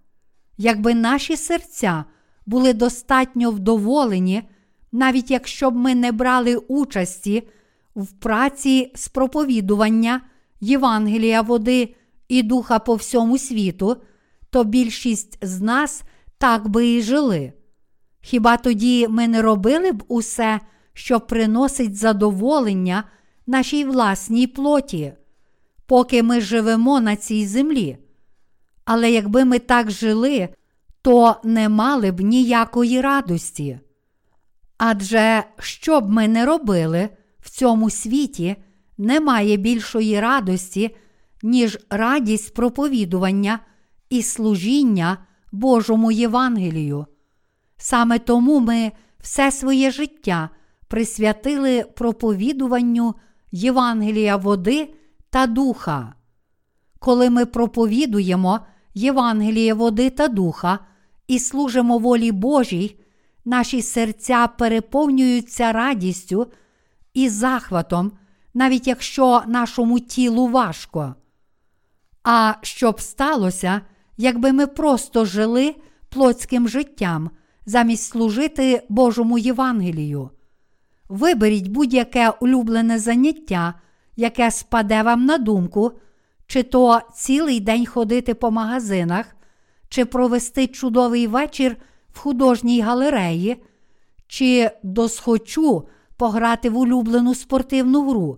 [SPEAKER 1] Якби наші серця були достатньо вдоволені, навіть якщо б ми не брали участі в праці з проповідування Євангелія води і духа по всьому світу, то більшість з нас так би і жили. Хіба тоді ми не робили б усе, що приносить задоволення нашій власній плоті, поки ми живемо на цій землі? Але якби ми так жили, то не мали б ніякої радості. Адже що б ми не робили в цьому світі, немає більшої радості, ніж радість проповідування і служіння Божому Євангелію. Саме тому ми все своє життя присвятили проповідуванню Євангелія води та духа. Коли ми проповідуємо Євангеліє води та духа і служимо волі Божій, наші серця переповнюються радістю і захватом, навіть якщо нашому тілу важко. А що б сталося, якби ми просто жили плотським життям замість служити Божому Євангелію? Виберіть будь-яке улюблене заняття, яке спаде вам на думку, чи то цілий день ходити по магазинах, чи провести чудовий вечір художній галереї, чи досхочу пограти в улюблену спортивну гру,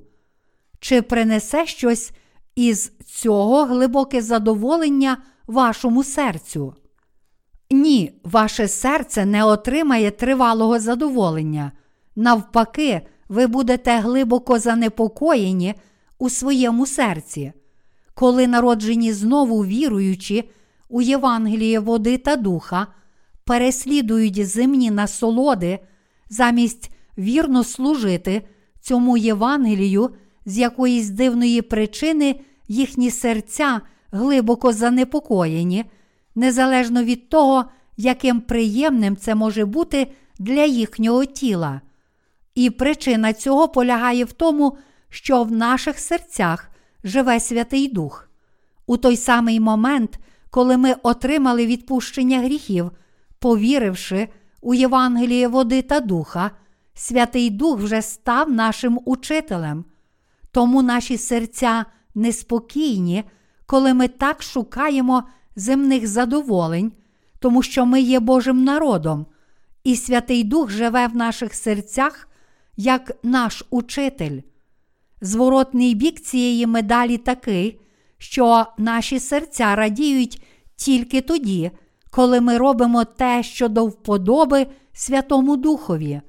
[SPEAKER 1] чи принесе щось із цього глибоке задоволення вашому серцю. Ні, ваше серце не отримає тривалого задоволення. Навпаки, ви будете глибоко занепокоєні у своєму серці, коли народжені знову віруючи у Євангеліє води та духа, переслідують земні насолоди, замість вірно служити цьому Євангелію з якоїсь дивної причини їхні серця глибоко занепокоєні, незалежно від того, яким приємним це може бути для їхнього тіла. І причина цього полягає в тому, що в наших серцях живе Святий Дух. У той самий момент, коли ми отримали відпущення гріхів, повіривши у Євангеліє води та духа, Святий Дух вже став нашим учителем. Тому наші серця неспокійні, коли ми так шукаємо земних задоволень, тому що ми є Божим народом, і Святий Дух живе в наших серцях як наш учитель. Зворотний бік цієї медалі такий, що наші серця радіють тільки тоді, коли ми робимо те, що до вподоби Святому Духові,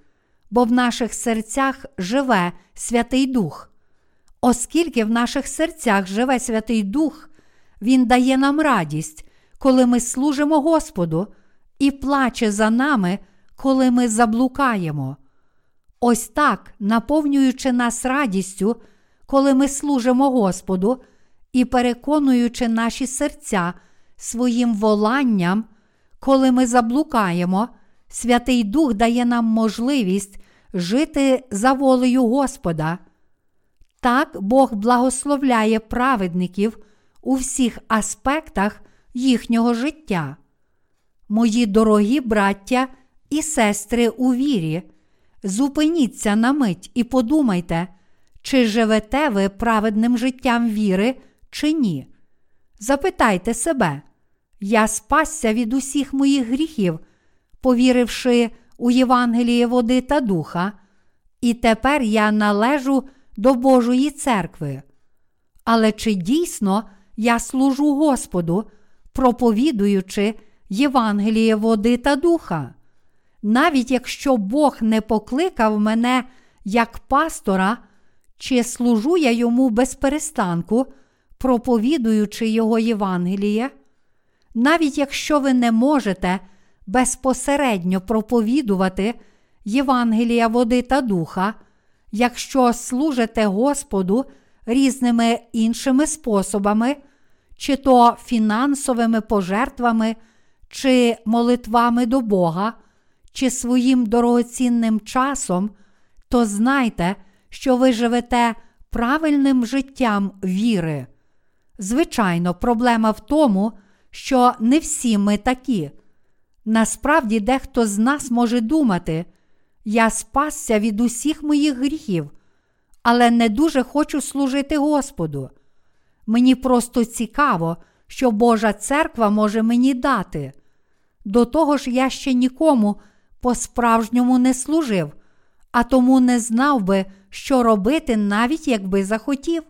[SPEAKER 1] бо в наших серцях живе Святий Дух. Оскільки в наших серцях живе Святий Дух, Він дає нам радість, коли ми служимо Господу, і плаче за нами, коли ми заблукаємо. Ось так, наповнюючи нас радістю, коли ми служимо Господу і переконуючи наші серця своїм воланням, коли ми заблукаємо, Святий Дух дає нам можливість жити за волею Господа. Так Бог благословляє праведників у всіх аспектах їхнього життя. Мої дорогі браття і сестри у вірі, зупиніться на мить і подумайте, чи живете ви праведним життям віри, чи ні. Запитайте себе, я спасся від усіх моїх гріхів, повіривши у Євангеліє води та духа, і тепер я належу до Божої церкви. Але чи дійсно я служу Господу, проповідуючи Євангеліє води та духа? Навіть якщо Бог не покликав мене як пастора, чи служу я йому без перестанку, проповідуючи Його Євангеліє? Навіть якщо ви не можете безпосередньо проповідувати Євангелія води та духа, якщо служите Господу різними іншими способами, чи то фінансовими пожертвами, чи молитвами до Бога, чи своїм дорогоцінним часом, то знайте, що ви живете правильним життям віри. Звичайно, проблема в тому, що не всі ми такі. Насправді, дехто з нас може думати, я спасся від усіх моїх гріхів, але не дуже хочу служити Господу. Мені просто цікаво, що Божа церква може мені дати. До того ж, я ще нікому по-справжньому не служив, а тому не знав би, що робити, навіть якби захотів.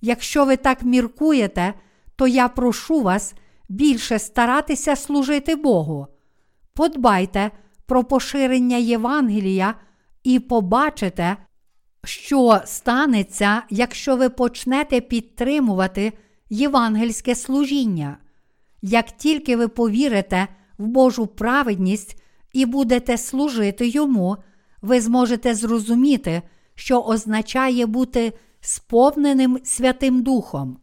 [SPEAKER 1] Якщо ви так міркуєте, то я прошу вас більше старатися служити Богу. Подбайте про поширення Євангелія і побачите, що станеться, якщо ви почнете підтримувати євангельське служіння. Як тільки ви повірите в Божу праведність і будете служити йому, ви зможете зрозуміти, що означає бути сповненим Святим Духом.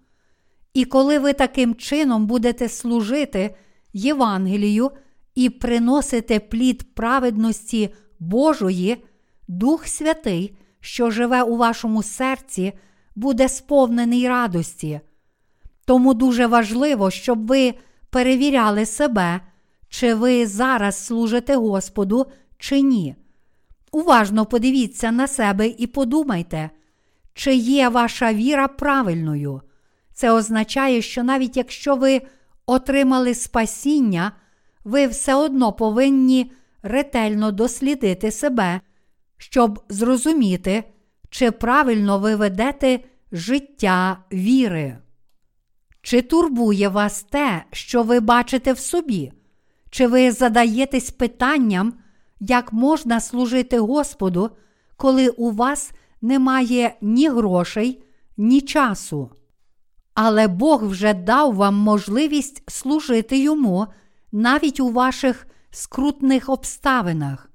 [SPEAKER 1] І коли ви таким чином будете служити Євангелію і приносите плід праведності Божої, Дух Святий, що живе у вашому серці, буде сповнений радості. Тому дуже важливо, щоб ви перевіряли себе, чи ви зараз служите Господу, чи ні. Уважно подивіться на себе і подумайте, чи є ваша віра правильною. Це означає, що навіть якщо ви отримали спасіння, ви все одно повинні ретельно дослідити себе, щоб зрозуміти, чи правильно ви ведете життя віри. Чи турбує вас те, що ви бачите в собі? Чи ви задаєтесь питанням, як можна служити Господу, коли у вас немає ні грошей, ні часу? Але Бог вже дав вам можливість служити йому навіть у ваших скрутних обставинах.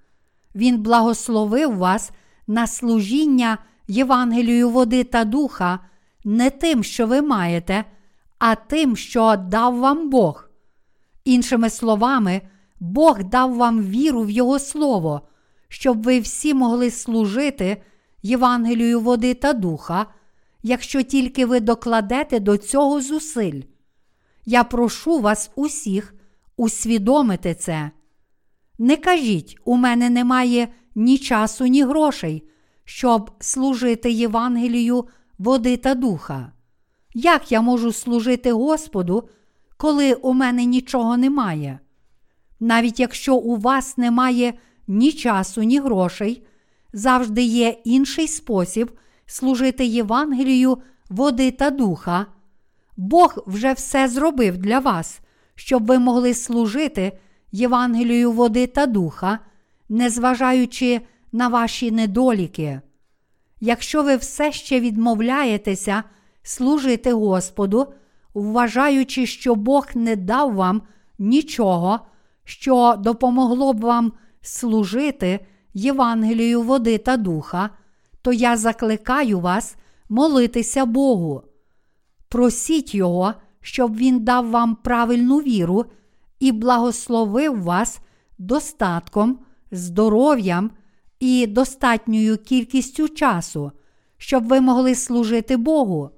[SPEAKER 1] Він благословив вас на служіння Євангелію води та духа не тим, що ви маєте, а тим, що дав вам Бог. Іншими словами, Бог дав вам віру в Його Слово, щоб ви всі могли служити Євангелію води та духа якщо тільки ви докладете до цього зусиль. Я прошу вас усіх усвідомити це. Не кажіть, у мене немає ні часу, ні грошей, щоб служити Євангелію води та духа. Як я можу служити Господу, коли у мене нічого немає? Навіть якщо у вас немає ні часу, ні грошей, завжди є інший спосіб служити Євангелію, води та духа, Бог вже все зробив для вас, щоб ви могли служити Євангелію води та духа, незважаючи на ваші недоліки. Якщо ви все ще відмовляєтеся служити Господу, вважаючи, що Бог не дав вам нічого, що допомогло б вам служити Євангелію води та духа, то я закликаю вас молитися Богу. Просіть Його, щоб Він дав вам правильну віру і благословив вас достатком, здоров'ям і достатньою кількістю часу, щоб ви могли служити Богу.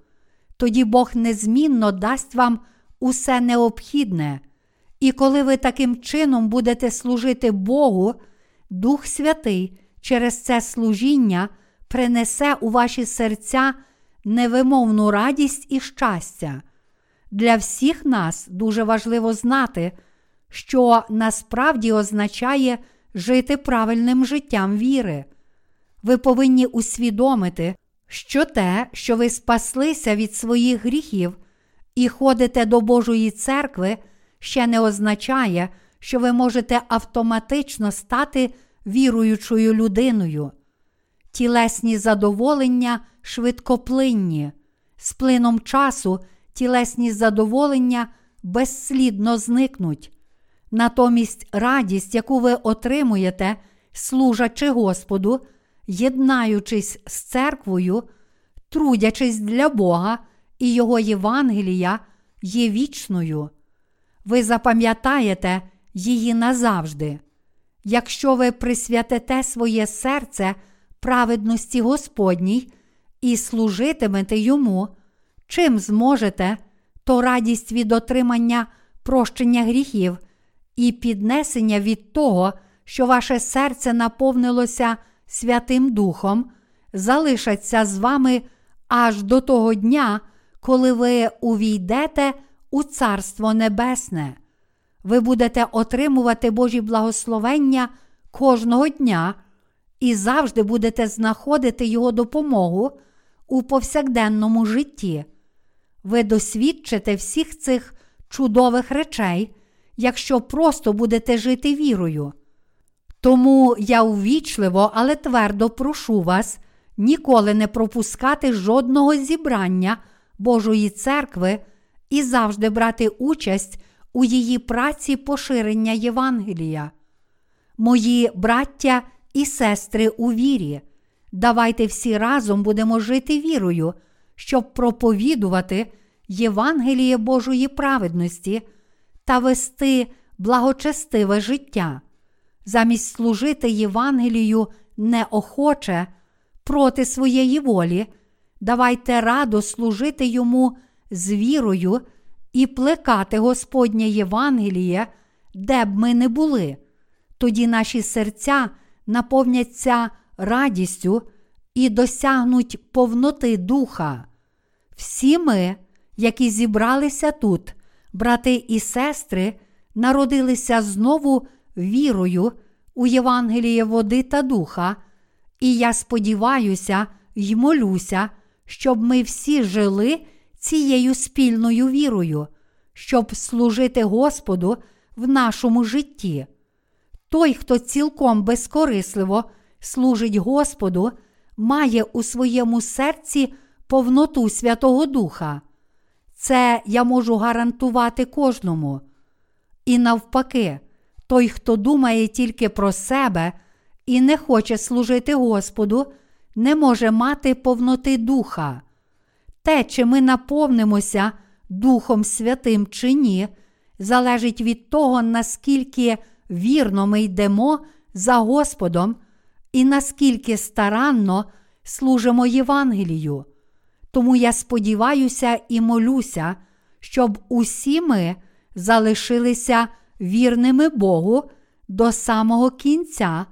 [SPEAKER 1] Тоді Бог незмінно дасть вам усе необхідне. І коли ви таким чином будете служити Богу, Дух Святий через це служіння принесе у ваші серця невимовну радість і щастя. Для всіх нас дуже важливо знати, що насправді означає жити правильним життям віри. Ви повинні усвідомити, що те, що ви спаслися від своїх гріхів і ходите до Божої церкви, ще не означає, що ви можете автоматично стати віруючою людиною. Тілесні задоволення швидкоплинні, з плином часу тілесні задоволення безслідно зникнуть. Натомість радість, яку ви отримуєте, служачи Господу, єднаючись з церквою, трудячись для Бога і Його Євангелія, є вічною. Ви запам'ятаєте її назавжди. Якщо ви присвятите своє серце праведності Господній і служитимете йому, чим зможете, то радість від отримання прощення гріхів і піднесення від того, що ваше серце наповнилося Святим Духом, залишаться з вами аж до того дня, коли ви увійдете у Царство Небесне. Ви будете отримувати Божі благословення кожного дня і завжди будете знаходити Його допомогу у повсякденному житті. Ви досвідчите всіх цих чудових речей, якщо просто будете жити вірою. Тому я увічливо, але твердо прошу вас ніколи не пропускати жодного зібрання Божої церкви і завжди брати участь у її праці поширення Євангелія. Мої браття і сестри у вірі, давайте всі разом будемо жити вірою, щоб проповідувати Євангеліє Божої праведності та вести благочестиве життя, замість служити Євангелію неохоче проти своєї волі, давайте радо служити йому з вірою і плекати Господнє Євангеліє, де б ми не були. Тоді наші серця наповняться радістю і досягнуть повноти духа. Всі ми, які зібралися тут, брати і сестри, народилися знову вірою у Євангеліє води та духа, і я сподіваюся й молюся, щоб ми всі жили цією спільною вірою, щоб служити Господу в нашому житті. Той, хто цілком безкорисливо служить Господу, має у своєму серці повноту Святого Духа. Це я можу гарантувати кожному. І навпаки, той, хто думає тільки про себе і не хоче служити Господу, не може мати повноти духа. Те, чи ми наповнимося Духом Святим чи ні, залежить від того, наскільки вірно ми йдемо за Господом і наскільки старанно служимо Євангелію. Тому я сподіваюся і молюся, щоб усі ми залишилися вірними Богу до самого кінця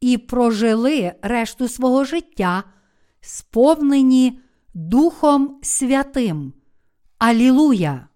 [SPEAKER 1] і прожили решту свого життя, сповнені Духом Святим. Алілуя!